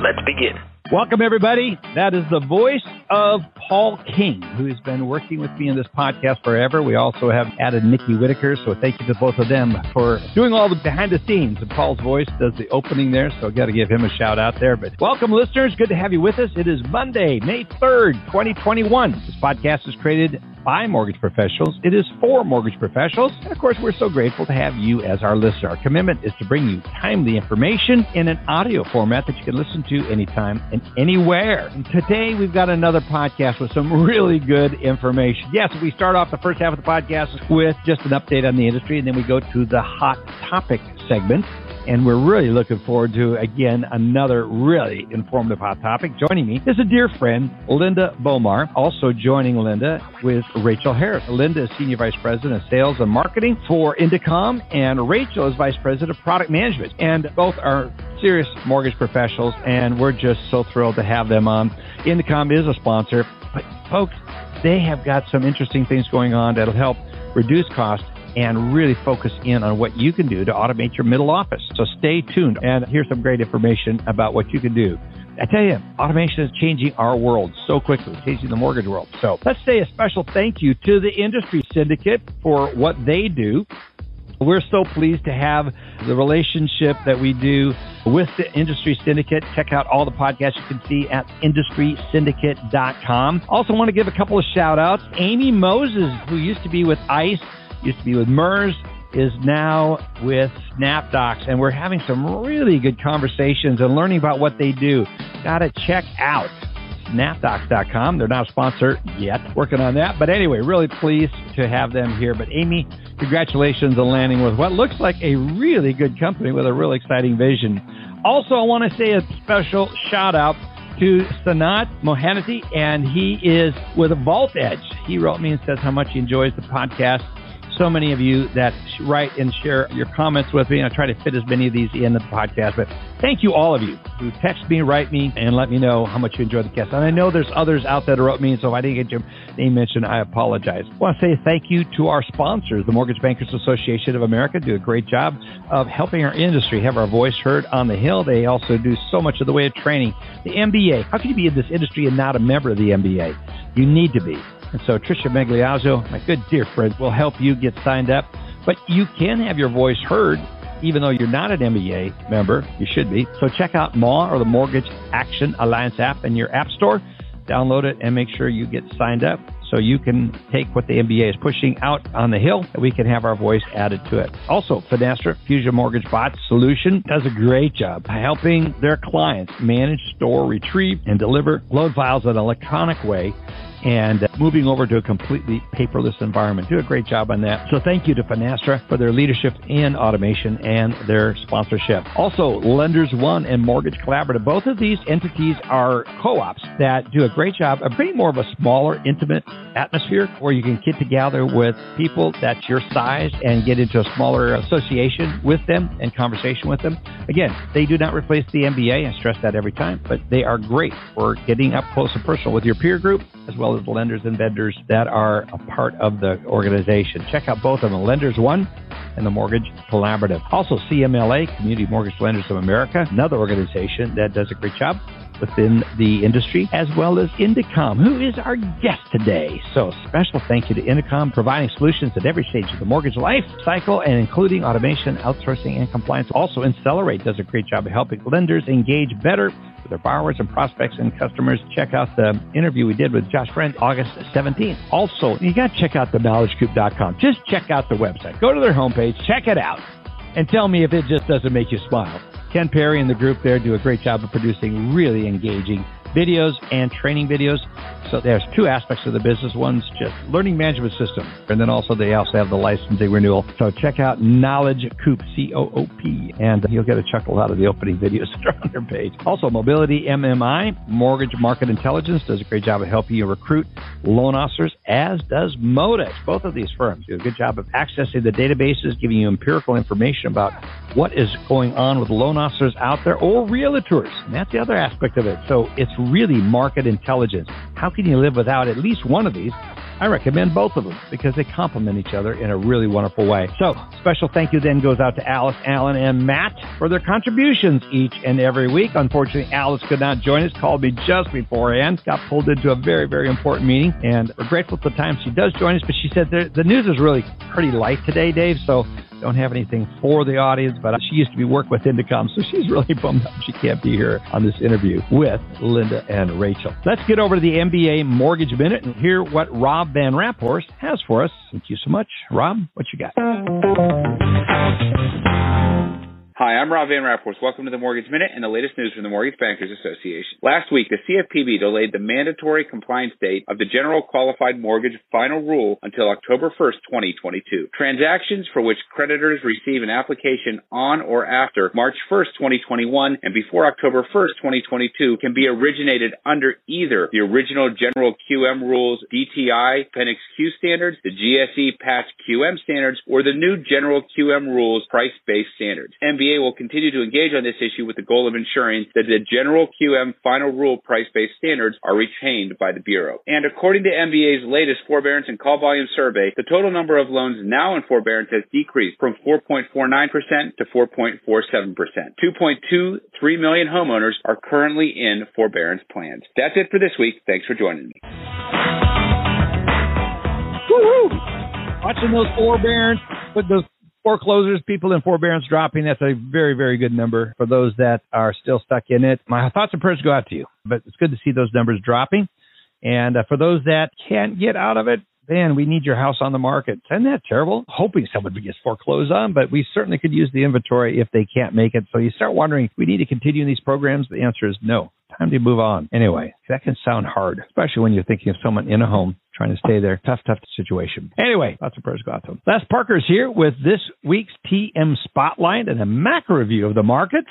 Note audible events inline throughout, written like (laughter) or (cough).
Let's begin. Welcome, everybody. That is the voice of Paul King, who has been working with me in this podcast forever. We also have added Nikki Whitaker, so thank you to both of them for doing all the behind the scenes. And Paul's voice does the opening there, so I've got to give him a shout out there. But welcome, listeners. Good to have you with us. It is Monday, May 3rd, 2021. This podcast is created by mortgage professionals. It is for mortgage professionals. And of course, we're so grateful to have you as our listener. Our commitment is to bring you timely information in an audio format that you can listen to anytime and anywhere. And today we've got another podcast with some really good information. Yes, we start off the first half of the podcast with just an update on the industry, and then we go to the hot topic segment and we're really looking forward to again another really informative hot topic. Joining me is a dear friend, Linda Bomar. Also joining Linda with Rachel Harris. Linda is Senior Vice President of Sales and Marketing for Indecomm, and Rachel is Vice President of Product Management. And both are serious mortgage professionals, and we're just so thrilled to have them on. Indecomm is a sponsor, but folks, they have got some interesting things going on that'll help reduce costs and really focus in on what you can do to automate your middle office. So stay tuned. And here's some great information about what you can do. I tell you, automation is changing our world so quickly, changing the mortgage world. So let's say a special thank you to the Industry Syndicate for what they do. We're so pleased to have the relationship that we do with the Industry Syndicate. Check out all the podcasts you can see at industrysyndicate.com. Also want to give a couple of shout outs. Amy Moses, who used to be with ICE, used to be with MERS, is now with SnapDocs, and we're having some really good conversations and learning about what they do. Got to check out snapdocs.com. They're not a sponsor yet, working on that. But anyway, really pleased to have them here. But Amy, congratulations on landing with what looks like a really good company with a really exciting vision. Also, I want to say a special shout out to Sanat Mohanty, and he is with Vault Edge. He wrote me and says how much he enjoys the podcast so many of you that write and share your comments with me. And I try to fit as many of these in the podcast. But thank you, all of you who text me, write me, and let me know how much you enjoy the cast. And I know there's others out there that wrote me, so if I didn't get your name mentioned, I apologize. I want to say thank you to our sponsors, the Mortgage Bankers Association of America, do a great job of helping our industry have our voice heard on the Hill. They also do so much of the way of training. The MBA. How can you be in this industry and not a member of the MBA? You need to be. And so Tricia Migliazzo, my good dear friend, will help you get signed up. But you can have your voice heard even though you're not an MBA member. You should be. So check out MAW or the Mortgage Action Alliance app in your app store. Download it and make sure you get signed up so you can take what the MBA is pushing out on the hill and we can have our voice added to it. Also, Finastra Fusion Mortgage Bot Solution does a great job helping their clients manage, store, retrieve, and deliver loan files in an electronic way and uh, moving over to a completely paperless environment. Do a great job on that. So thank you to Finastra for their leadership in automation and their sponsorship. Also, Lenders One and Mortgage Collaborative. Both of these entities are co-ops that do a great job of bringing more of a smaller, intimate atmosphere where you can get together with people that's your size and get into a smaller association with them and conversation with them. Again, they do not replace the MBA. I stress that every time, but they are great for getting up close and personal with your peer group as well as lenders and vendors that are a part of the organization. Check out both of them, Lenders One and the Mortgage Collaborative. Also, CMLA, Community Mortgage Lenders of America, another organization that does a great job within the industry, as well as Indecomm, who is our guest today. So special thank you to Indecomm, providing solutions at every stage of the mortgage life cycle and including automation, outsourcing, and compliance. Also, Insellerate does a great job of helping lenders engage better with their borrowers and prospects and customers. Check out the interview we did with Josh Friend August 17th. Also, you got to check out the knowledgecoop.com. Just check out the website. Go to their homepage, check it out, and tell me if it just doesn't make you smile. Ken Perry and the group there do a great job of producing really engaging videos and training videos. So there's two aspects of the business. One's just learning management system, and then also they also have the licensing renewal. So check out Knowledge Coop, C-O-O-P, and you'll get a chuckle out of the opening videos (laughs) that are on their page. Also, Mobility MMI, Mortgage Market Intelligence, does a great job of helping you recruit loan officers, as does Modex. Both of these firms do a good job of accessing the databases, giving you empirical information about what is going on with loan officers out there or realtors. And that's the other aspect of it. So it's really market intelligence. How can you live without at least one of these? I recommend both of them because they complement each other in a really wonderful way. So, special thank you then goes out to Alice, Allen, and Matt for their contributions each and every week. Unfortunately, Alice could not join us, called me just beforehand, got pulled into a very, very important meeting, and we're grateful for the time she does join us. But she said the news is really pretty light today, Dave. So, don't have anything for the audience, but she used to be work with Indecomm, so she's really (laughs) bummed out she can't be here on this interview with Linda and Rachel. Let's get over to the MBA Mortgage Minute and hear what Rob Van Raaphorst has for us. Thank you so much. Rob, what you got? Uh, Hi, I'm Rob Van Raaphorst. Welcome to the Mortgage Minute and the latest news from the Mortgage Bankers Association. Last week, the CFPB delayed the mandatory compliance date of the General Qualified Mortgage Final Rule until October 1st, 2022. Transactions for which creditors receive an application on or after March 1st, 2021 and before October 1st, 2022 can be originated under either the original General QM Rules DTI Appendix Q standards, the GSE Patch QM standards, or the new General QM Rules Price-Based Standards. MBA MBA will continue to engage on this issue with the goal of ensuring that the general QM final rule price-based standards are retained by the Bureau. And according to MBA's latest forbearance and call volume survey, the total number of loans now in forbearance has decreased from 4.49% to 4.47%. 2.23 million homeowners are currently in forbearance plans. That's it for this week. Thanks for joining me. Woo-hoo! Watching those forbearance, put those foreclosures, people in forbearance dropping. That's a very, very good number for those that are still stuck in it. My thoughts and prayers go out to you, but it's good to see those numbers dropping. And uh, for those that can't get out of it, man, we need your house on the market. Isn't that terrible? Hoping someone gets foreclosed on, but we certainly could use the inventory if they can't make it. So you start wondering, we need to continue these programs? The answer is no. Time to move on. Anyway, that can sound hard, especially when you're thinking of someone in a home trying to stay there. Tough, tough situation. Anyway, lots of prayers go out to them. Les Parker's here with this week's TM Spotlight and a macro review of the markets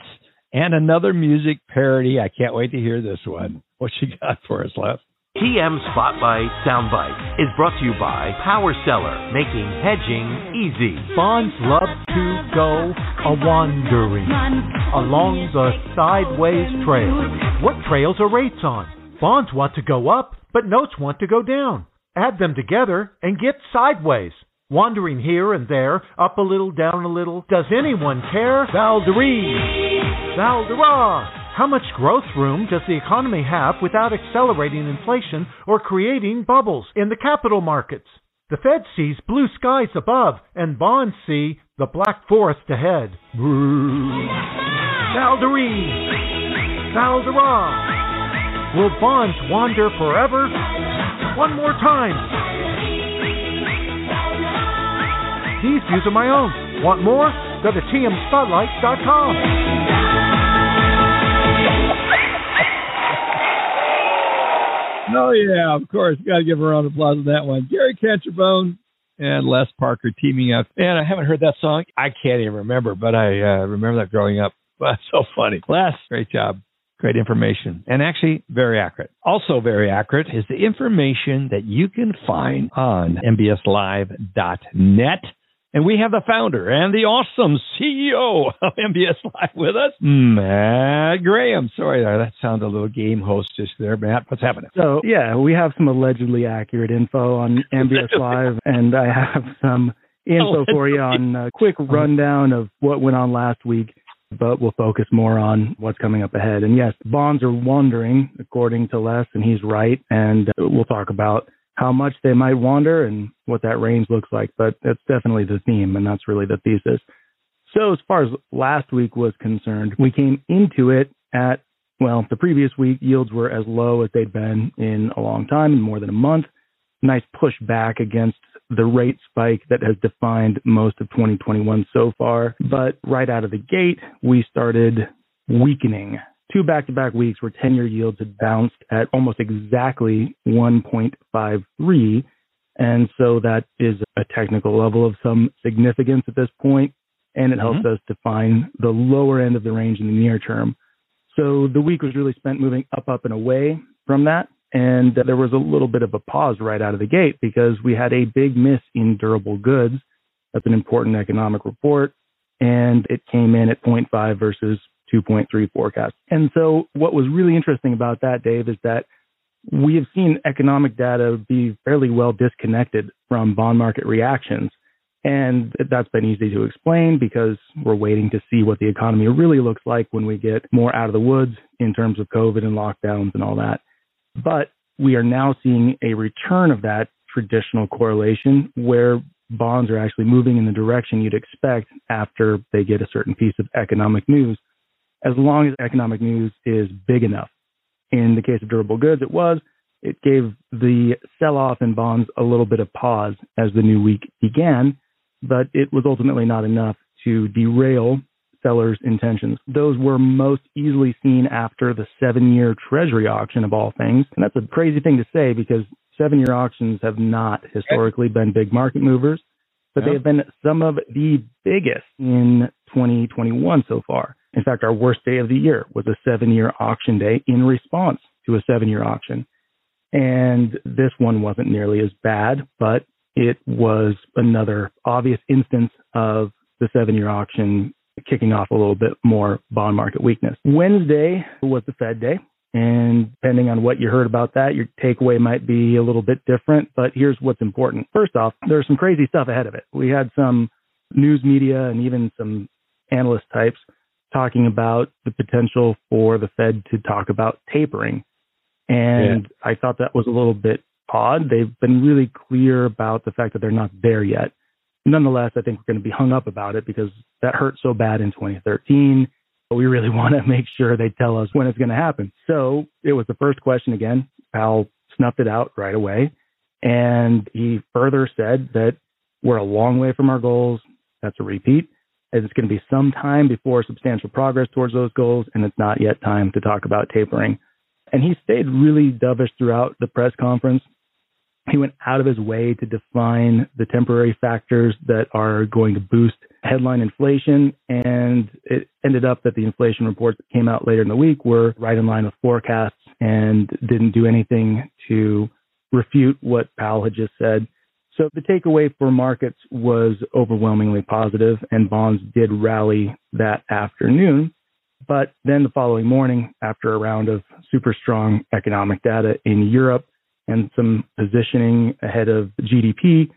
and another music parody. I can't wait to hear this one. What you got for us, Les? TM Spotlight Soundbite is brought to you by Power Seller, making hedging easy. Bonds love to go a wandering along the sideways trail. What trails are rates on? Bonds want to go up, but notes want to go down. Add them together and get sideways. Wandering here and there, up a little, down a little. Does anyone care? Valdez! Valdera! How much growth room does the economy have without accelerating inflation or creating bubbles in the capital markets? The Fed sees blue skies above, and bonds see the black forest ahead. Valderie! Valdera! Will bonds wander forever? One more time. These views are my own. Want more? Go to tmspotlight.com. Oh yeah, of course. Got to give a round of applause on that one. Gary Catcherbone and Les Parker teaming up. And I haven't heard that song. I can't even remember, but I uh, remember that growing up. (laughs) That's so funny. Les, great job. Great information. And actually, very accurate. Also, very accurate is the information that you can find on mbslive.net. And we have the founder and the awesome CEO of MBS Live with us, Matt Graham. Sorry, uh, that sounded a little game hostish there, Matt. What's happening? So, yeah, we have some allegedly accurate info on MBS (laughs) Live, and I have some info for you on a quick rundown of what went on last week, but we'll focus more on what's coming up ahead. And yes, bonds are wandering, according to Les, and he's right. And uh, we'll talk about how much they might wander and what that range looks like. But that's definitely the theme, and that's really the thesis. So, as far as last week was concerned, we came into it at, well, the previous week, yields were as low as they'd been in a long time, in more than a month. Nice push back against the rate spike that has defined most of 2021 so far. But right out of the gate, we started weakening two back to back weeks where 10 year yields had bounced at almost exactly 1.53. And so that is a technical level of some significance at this point, and it helps mm-hmm. us define the lower end of the range in the near term. So the week was really spent moving up, up, and away from that. And there was a little bit of a pause right out of the gate because we had a big miss in durable goods. That's an important economic report. And it came in at 0.5 versus 2.3 forecast. And so what was really interesting about that, Dave, is that we have seen economic data be fairly well disconnected from bond market reactions. And that's been easy to explain because we're waiting to see what the economy really looks like when we get more out of the woods in terms of COVID and lockdowns and all that. But we are now seeing a return of that traditional correlation where bonds are actually moving in the direction you'd expect after they get a certain piece of economic news, as long as economic news is big enough. In the case of durable goods, it was. It gave the sell off in bonds a little bit of pause as the new week began, but it was ultimately not enough to derail sellers' intentions. Those were most easily seen after the seven year treasury auction of all things. And that's a crazy thing to say because seven year auctions have not historically been big market movers, but they have been some of the biggest in 2021 so far. In fact, our worst day of the year was a seven year auction day in response to a seven year auction. And this one wasn't nearly as bad, but it was another obvious instance of the seven year auction kicking off a little bit more bond market weakness. Wednesday was the Fed day. And depending on what you heard about that, your takeaway might be a little bit different. But here's what's important. First off, there's some crazy stuff ahead of it. We had some news media and even some analyst types talking about the potential for the Fed to talk about tapering. And yeah. I thought that was a little bit odd. They've been really clear about the fact that they're not there yet. Nonetheless, I think we're going to be hung up about it because that hurt so bad in 2013. But We really (laughs) want to make sure they tell us when it's going to happen. So it was the first question again. Powell snuffed it out right away. And he further said that we're a long way from our goals. That's a repeat it's going to be some time before substantial progress towards those goals, and it's not yet time to talk about tapering. And he stayed really dovish throughout the press conference. He went out of his way to define the temporary factors that are going to boost headline inflation. And it ended up that the inflation reports that came out later in the week were right in line with forecasts and didn't do anything to refute what Powell had just said. So the takeaway for markets was overwhelmingly positive, and bonds did rally that afternoon. But then the following morning, after a round of super strong economic data in Europe and some positioning ahead of GDP,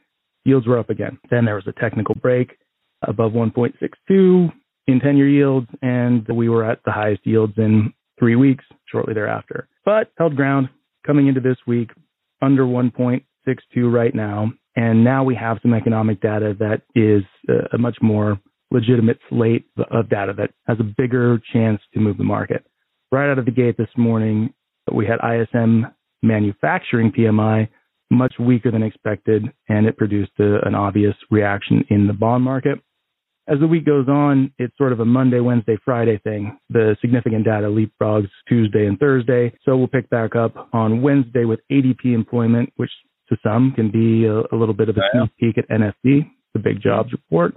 yields were up again. Then there was a technical break above 1.62 in 10 year yields, and we were at the highest yields in three weeks shortly thereafter. But held ground coming into this week under 1.62 right now and now we have some economic data that is a much more legitimate slate of data that has a bigger chance to move the market. Right out of the gate this morning, we had ISM manufacturing PMI much weaker than expected, and it produced a, an obvious reaction in the bond market. As the week goes on, it's sort of a Monday, Wednesday, Friday thing. The significant data leapfrogs Tuesday and Thursday. So we'll pick back up on Wednesday with ADP employment, which to some can be a, a little bit of a sneak peek at NFP, the big jobs report.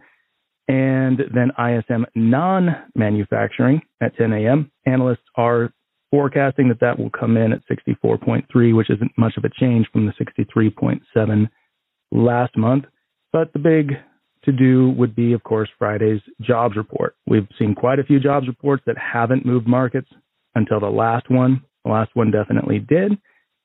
And then ISM non-manufacturing at 10 a.m. Analysts are forecasting that that will come in at 64.3, which isn't much of a change from the 63.7 last month. But the big to do would be, of course, Friday's jobs report. We've seen quite a few jobs reports that haven't moved markets until the last one. The last one definitely did.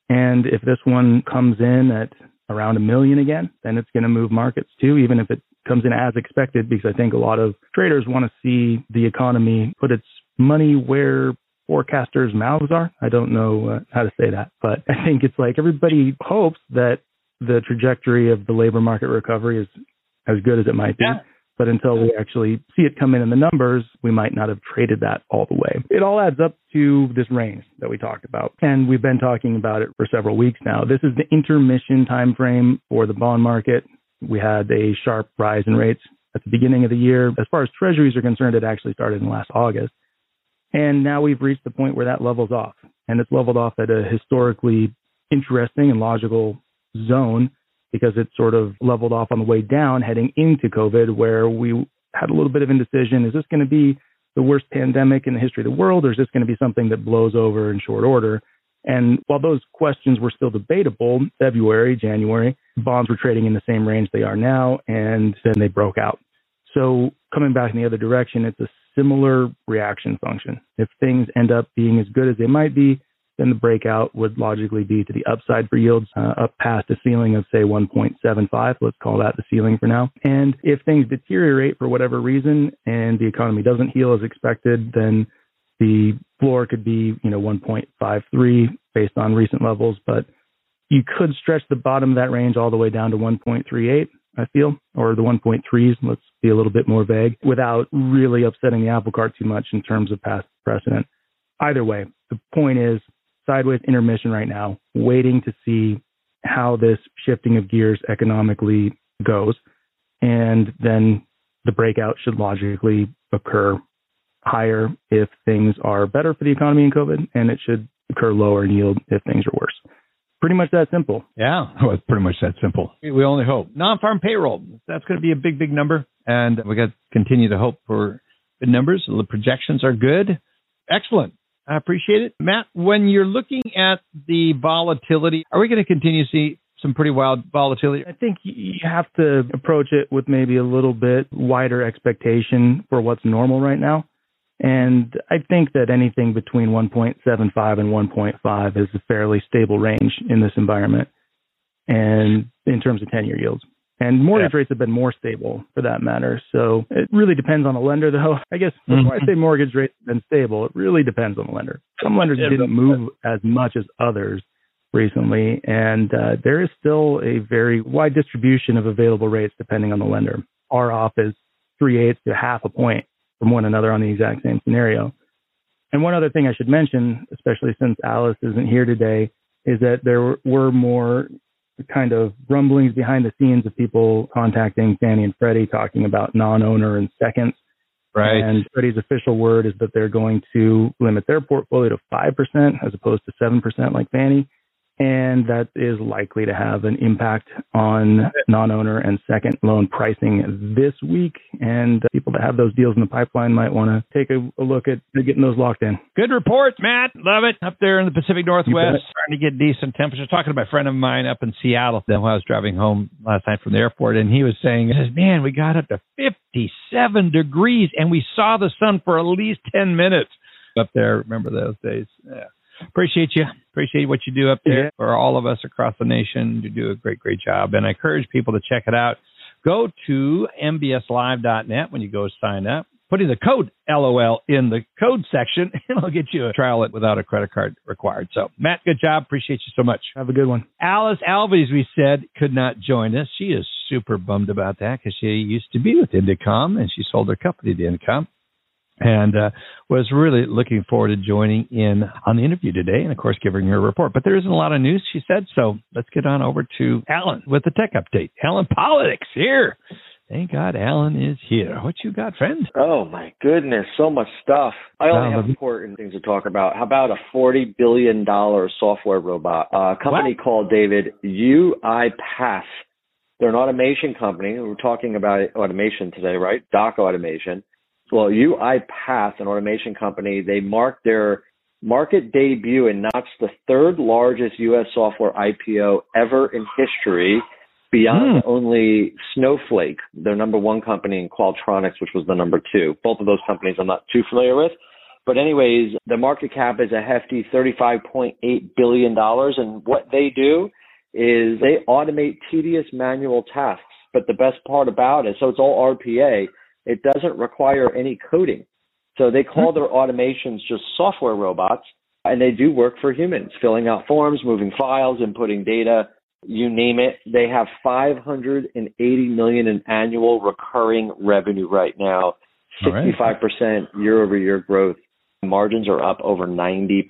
And if this one comes in at around a million again, then it's going to move markets too, even if it comes in as expected, because I think a lot of traders want to see the economy put its money where forecasters' mouths are. I don't know uh, how to say that, but I think it's like everybody hopes that the trajectory of the labor market recovery is as good as it might be. Yeah. But until we actually see it come in in the numbers, we might not have traded that all the way. It all adds up to this range that we talked about. And we've been talking about it for several weeks now. This is the intermission time frame for the bond market. We had a sharp rise in rates at the beginning of the year. As far as treasuries are concerned, it actually started in last August. And now we've reached the point where that levels off. And it's leveled off at a historically interesting and logical zone because it sort of leveled off on the way down heading into COVID, where we had a little bit of indecision. Is this going to be the worst pandemic in the history of the world, or is this going to be something that blows over in short order? And while those questions were still debatable, February, January, bonds were trading in the same range they are now, and then they broke out. So coming back in the other direction, it's a similar reaction function. If things end up being as good as they might be, then the breakout would logically be to the upside for yields uh, up past a ceiling of say 1.75. Let's call that the ceiling for now. And if things deteriorate for whatever reason and the economy doesn't heal as expected, then the floor could be, you know, 1.53 based on recent levels, but you could stretch the bottom of that range all the way down to 1.38. I feel, or the 1.3s. Let's be a little bit more vague without really upsetting the apple cart too much in terms of past precedent. Either way, the point is sideways intermission right now, waiting to see how this shifting of gears economically goes. And then the breakout should logically occur higher if things are better for the economy in COVID, and it should occur lower in yield if things are worse. Pretty much that simple. Yeah, (laughs) well, it's pretty much that simple. We only hope. Non-farm payroll, that's going to be a big, big number, and we got to continue to hope for good numbers. The projections are good. Excellent. I appreciate it. Matt, when you're looking at the volatility, are we going to continue to see some pretty wild volatility? I think you have to approach it with maybe a little bit wider expectation for what's normal right now. And I think that anything between 1.75 and 1.5 is a fairly stable range in this environment and in terms of 10 year yields. And mortgage yeah. rates have been more stable for that matter. So it really depends on the lender, though. (laughs) I guess before mm-hmm. I say mortgage rates have been stable, it really depends on the lender. Some lenders didn't move as much as others recently, and uh, there is still a very wide distribution of available rates depending on the lender. Our office, three eighths to half a point from one another on the exact same scenario. And one other thing I should mention, especially since Alice isn't here today, is that there were more kind of rumblings behind the scenes of people contacting Fannie and Freddie talking about non-owner and seconds. Right. And Freddie's official word is that they're going to limit their portfolio to 5% as opposed to 7% like Fannie and that is likely to have an impact on non-owner and second loan pricing this week. And people that have those deals in the pipeline might want to take a, a look at getting those locked in. Good report, Matt. Love it. Up there in the Pacific Northwest, starting to get decent temperatures. Talking to my friend of mine up in Seattle then when I was driving home last night from the airport, and he was saying, "Man, we got up to 57 degrees, and we saw the sun for at least 10 minutes." Up there, remember those days? Yeah appreciate you. Appreciate what you do up there yeah. for all of us across the nation. You do a great, great job. And I encourage people to check it out. Go to mbslive.net when you go sign up. Putting the code LOL in the code section, (laughs) and I'll get you a trial it without a credit card required. So, Matt, good job. Appreciate you so much. Have a good one. Alice Alvey, we said, could not join us. She is super bummed about that because she used to be with Indecomm and she sold her company to Indecomm and uh, was really looking forward to joining in on the interview today and, of course, giving her a report. But there isn't a lot of news, she said. So let's get on over to Allen with the tech update. Allen Politics here. Thank God Allen is here. What you got, friend? Oh, my goodness. So much stuff. I only have important things to talk about. How about a $40 billion software robot? A company what? called David UiPath. They're an automation company. We're talking about automation today, right? Doc automation well, UiPath, an automation company, they marked their market debut and notched the third largest U.S. software IPO ever in history, beyond mm. only Snowflake, their number one company, and Qualtrics, which was the number two. Both of those companies I'm not too familiar with. But anyways, the market cap is a hefty $35.8 billion. And what they do is they automate tedious manual tasks. But the best part about it, so it's all RPA, it doesn't require any coding. So they call hmm. their automations just software robots, and they do work for humans, filling out forms, moving files, inputting data, you name it. They have 580 million in annual recurring revenue right now, 65% right. year over year growth. Margins are up over 90%.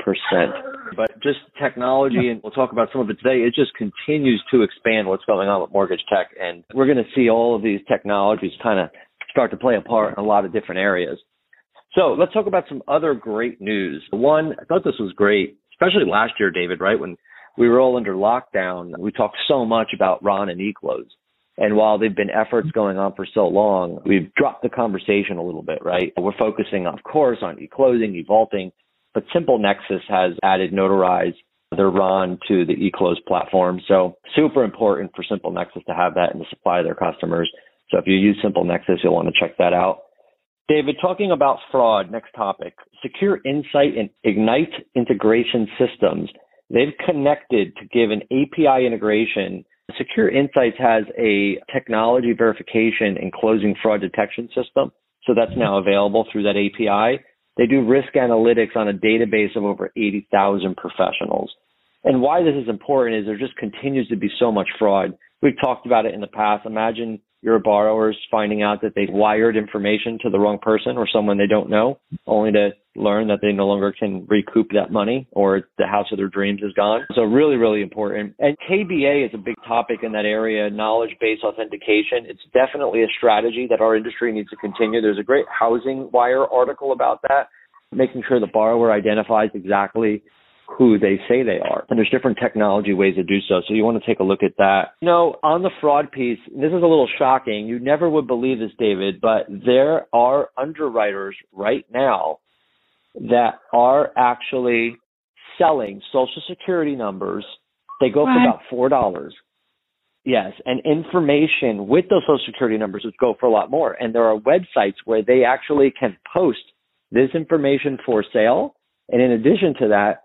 But just technology, and we'll talk about some of it today, it just continues to expand what's going on with mortgage tech. And we're going to see all of these technologies kind of start to play a part in a lot of different areas. So let's talk about some other great news. One, I thought this was great, especially last year, David, right? When we were all under lockdown, we talked so much about Ron and eClose. And while they've been efforts going on for so long, we've dropped the conversation a little bit, right? We're focusing, of course, on e-closing, e-vaulting, but Simple Nexus has added Notarize, their RON to the eClose platform. So super important for Simple Nexus to have that in the supply their customers. So if you use Simple Nexus, you'll want to check that out. David, talking about fraud, next topic. Secure Insight and Ignite integration systems. They've connected to give an API integration. Secure Insights has a technology verification and closing fraud detection system. So that's now available through that API. They do risk analytics on a database of over 80,000 professionals. And why this is important is there just continues to be so much fraud. We've talked about it in the past. Imagine your borrowers finding out that they've wired information to the wrong person or someone they don't know, only to learn that they no longer can recoup that money or the house of their dreams is gone. So really, really important. And KBA is a big topic in that area, knowledge-based authentication. It's definitely a strategy that our industry needs to continue. There's a great Housing Wire article about that, making sure the borrower identifies exactly who they say they are. And there's different technology ways to do so. So you want to take a look at that. You know, on the fraud piece, this is a little shocking. You never would believe this, David, but there are underwriters right now that are actually selling social security numbers. They go what? for about four dollars. Yes, and information with those social security numbers would go for a lot more. And there are websites where they actually can post this information for sale. And in addition to that,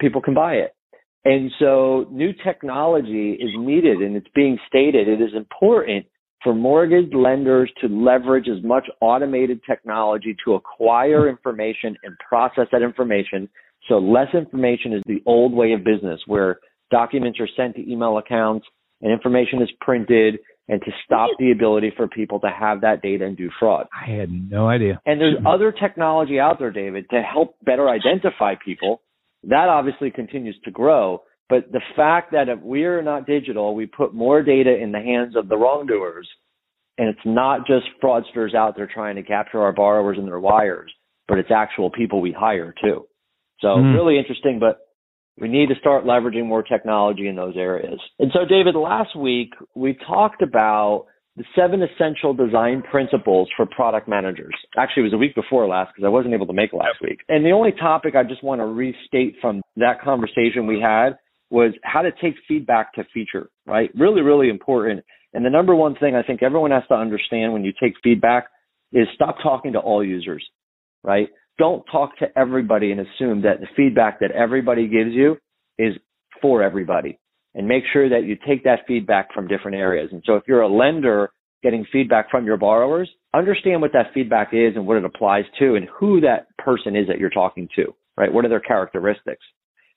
people can buy it. And so new technology is needed and it's being stated. It is important for mortgage lenders to leverage as much automated technology to acquire information and process that information. So less information is the old way of business where documents are sent to email accounts and information is printed and to stop the ability for people to have that data and do fraud. I had no idea. And there's other technology out there, David, to help better identify people that obviously continues to grow. But the fact that if we're not digital, we put more data in the hands of the wrongdoers, and it's not just fraudsters out there trying to capture our borrowers and their wires, but it's actual people we hire too. So mm. really interesting, but we need to start leveraging more technology in those areas. And so, David, last week we talked about the seven essential design principles for product managers. Actually, it was a week before last because I wasn't able to make it last week. And the only topic I just want to restate from that conversation we had was how to take feedback to feature, right? Really, really important. And the number one thing I think everyone has to understand when you take feedback is stop talking to all users, right? Don't talk to everybody and assume that the feedback that everybody gives you is for everybody and make sure that you take that feedback from different areas. And so if you're a lender getting feedback from your borrowers, understand what that feedback is and what it applies to and who that person is that you're talking to, right? What are their characteristics?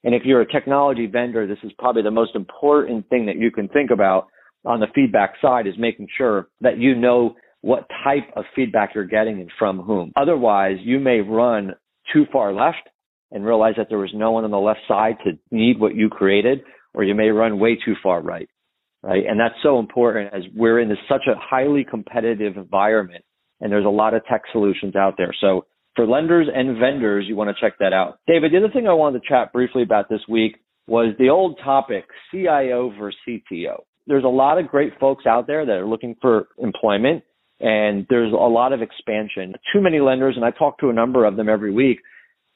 And if you're a technology vendor, this is probably the most important thing that you can think about on the feedback side is making sure that you know what type of feedback you're getting and from whom. Otherwise, you may run too far left and realize that there was no one on the left side to need what you created or you may run way too far right, right? And that's so important as we're in this, such a highly competitive environment and there's a lot of tech solutions out there. So for lenders and vendors, you want to check that out. David, the other thing I wanted to chat briefly about this week was the old topic, CIO versus CTO. There's a lot of great folks out there that are looking for employment and there's a lot of expansion. Too many lenders, and I talk to a number of them every week,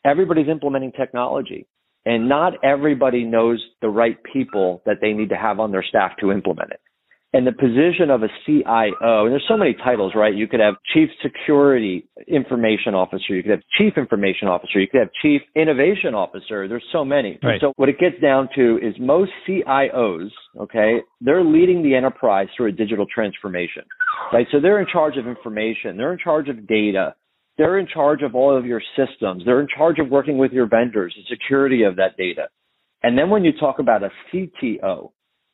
everybody's implementing technology. And not everybody knows the right people that they need to have on their staff to implement it. And the position of a CIO, and there's so many titles, right? You could have Chief Security Information Officer, you could have Chief Information Officer, you could have Chief Innovation Officer. There's so many. Right. So what it gets down to is most CIOs, okay, they're leading the enterprise through a digital transformation, right? So they're in charge of information, they're in charge of data, they're in charge of all of your systems. They're in charge of working with your vendors, the security of that data. And then when you talk about a CTO,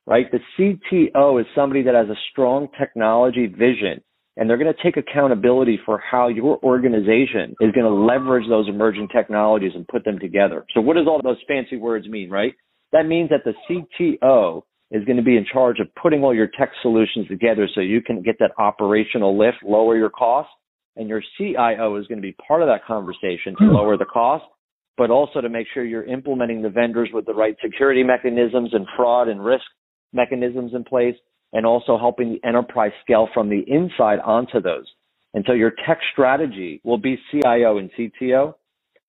right? The CTO is somebody that has a strong technology vision and they're going to take accountability for how your organization is going to leverage those emerging technologies and put them together. So what does all those fancy words mean, right? That means that the CTO is going to be in charge of putting all your tech solutions together so you can get that operational lift, lower your costs, and your CIO is going to be part of that conversation to hmm. lower the cost, but also to make sure you're implementing the vendors with the right security mechanisms and fraud and risk mechanisms in place, and also helping the enterprise scale from the inside onto those. And so your tech strategy will be CIO and CTO,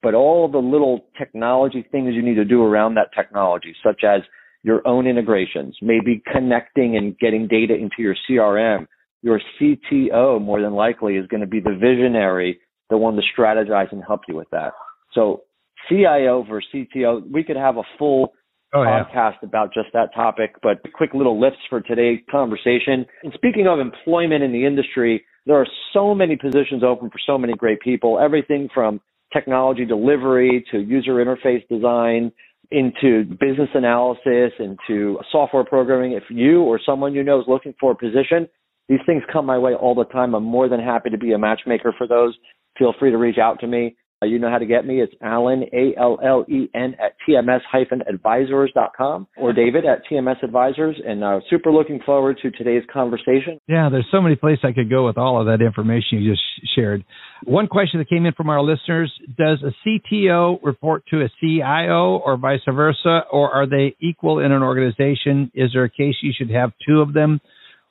but all the little technology things you need to do around that technology, such as your own integrations, maybe connecting and getting data into your CRM. Your CTO more than likely is going to be the visionary, the one to strategize and help you with that. So CIO versus CTO, we could have a full oh, podcast yeah. about just that topic, but quick little lifts for today's conversation. And speaking of employment in the industry, there are so many positions open for so many great people, everything from technology delivery to user interface design into business analysis, into software programming. If you or someone you know is looking for a position, these things come my way all the time. I'm more than happy to be a matchmaker for those. Feel free to reach out to me. Uh, you know how to get me. It's Allen, A-L-L-E-N at tms-advisors.com or David at TMS Advisors. And uh, super looking forward to today's conversation. Yeah, there's so many places I could go with all of that information you just shared. One question that came in from our listeners, does a CTO report to a CIO or vice versa, or are they equal in an organization? Is there a case you should have two of them?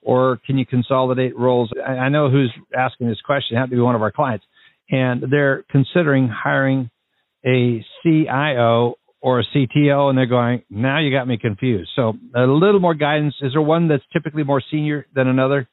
Or can you consolidate roles? I know who's asking this question. It had to be one of our clients and they're considering hiring a CIO or a CTO, and they're going, now you got me confused. So a little more guidance. Is there one that's typically more senior than another?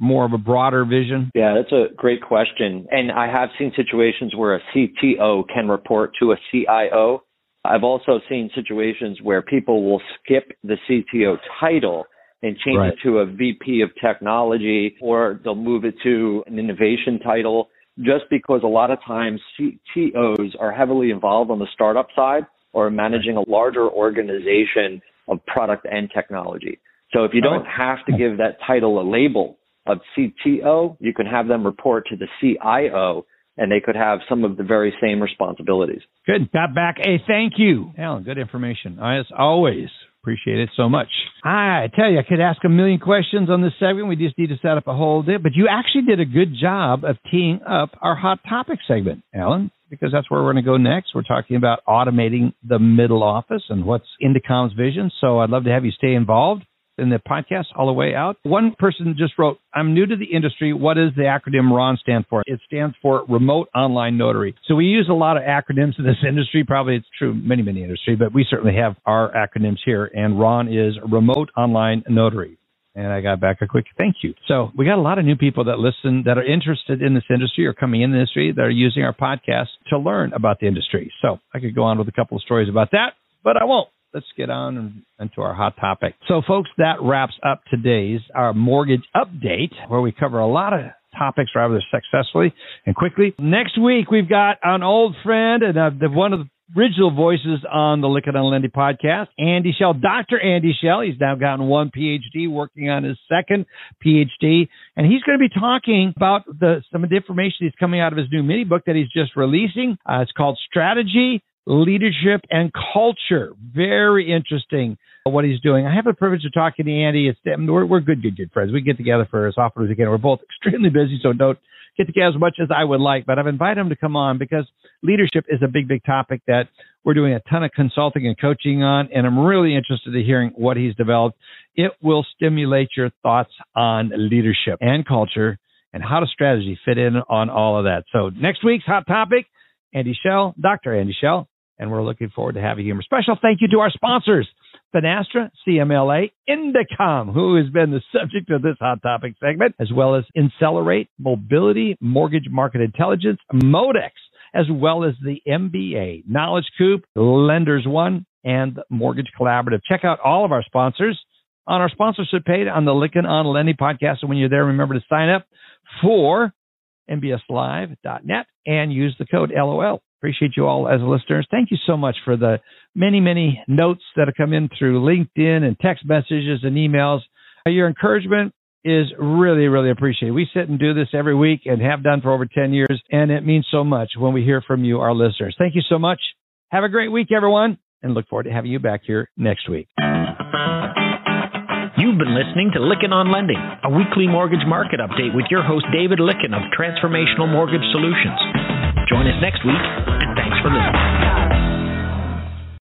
More of a broader vision? Yeah, that's a great question. And I have seen situations where a CTO can report to a CIO. I've also seen situations where people will skip the CTO title and change right. it to a VP of technology, or they'll move it to an innovation title just because a lot of times CTOs are heavily involved on the startup side or managing a larger organization of product and technology. So if you don't have to give that title a label of CTO, you can have them report to the CIO and they could have some of the very same responsibilities. Good. Got back a thank you. Allen, good information. As always, Appreciate it so much. I tell you, I could ask a million questions on this segment. We just need to set up a whole day. But you actually did a good job of teeing up our hot topic segment, Allen, because that's where we're going to go next. We're talking about automating the middle office and what's Indecomm's vision. So I'd love to have you stay involved in the podcast all the way out. One person just wrote, I'm new to the industry. What does the acronym RON stand for? It stands for Remote Online Notary. So we use a lot of acronyms in this (laughs) industry. Probably it's true many, many industry, but we certainly have our acronyms here. And RON is Remote Online Notary. And I got back a quick thank you. So we got a lot of new people that listen that are interested in this industry or coming in the industry that are using our podcast to learn about the industry. So I could go on with a couple of stories about that, but I won't let's get on into our hot topic. So, folks, that wraps up today's our mortgage update, where we cover a lot of topics rather successfully and quickly. Next week, we've got an old friend and uh, one of the original voices on the Lykken on Lending podcast, Andy Shell, Dr. Andy Shell. He's now gotten one PhD, working on his second PhD, and he's going to be talking about the some of the information he's coming out of his new mini book that he's just releasing. Uh, it's called Strategy leadership and culture. Very interesting what he's doing. I have the privilege of talking to Andy. It's, we're, we're good, good, good friends. We get together for as often as we can. We're both (laughs) extremely busy, so don't get together as much as I would like. But I've invited him to come on because leadership is a big, big topic that we're doing a ton of consulting and coaching on, and I'm really interested in hearing what he's developed. It will stimulate your thoughts on leadership and culture and how does strategy fit in on all of that. So next week's hot topic, Andy Shell, Dr. Andy Schell, and we're looking forward to having you. Special thank you to our sponsors, Finastra, CMLA, Indecomm, who has been the subject of this hot topic segment, as well as Insellerate, Mobility, Mortgage Market Intelligence, Modex, as well as the MBA, Knowledge Coop, Lenders One, and Mortgage Collaborative. Check out all of our sponsors on our sponsorship page on the Lykken on Lending podcast. And when you're there, remember to sign up for mbslive.net and use the code LOL. Appreciate you all as listeners. Thank you so much for the many, many notes that have come in through LinkedIn and text messages and emails. Your encouragement is really, really appreciated. We sit and do this every week and have done for over 10 years, and it means so much when we hear from you, our listeners. Thank you so much. Have a great week, everyone, and look forward to having you back here next week. You've been listening to Lykken on Lending, a weekly mortgage market update with your host David Lykken of Transformational Mortgage Solutions. Join us next week, and thanks for listening.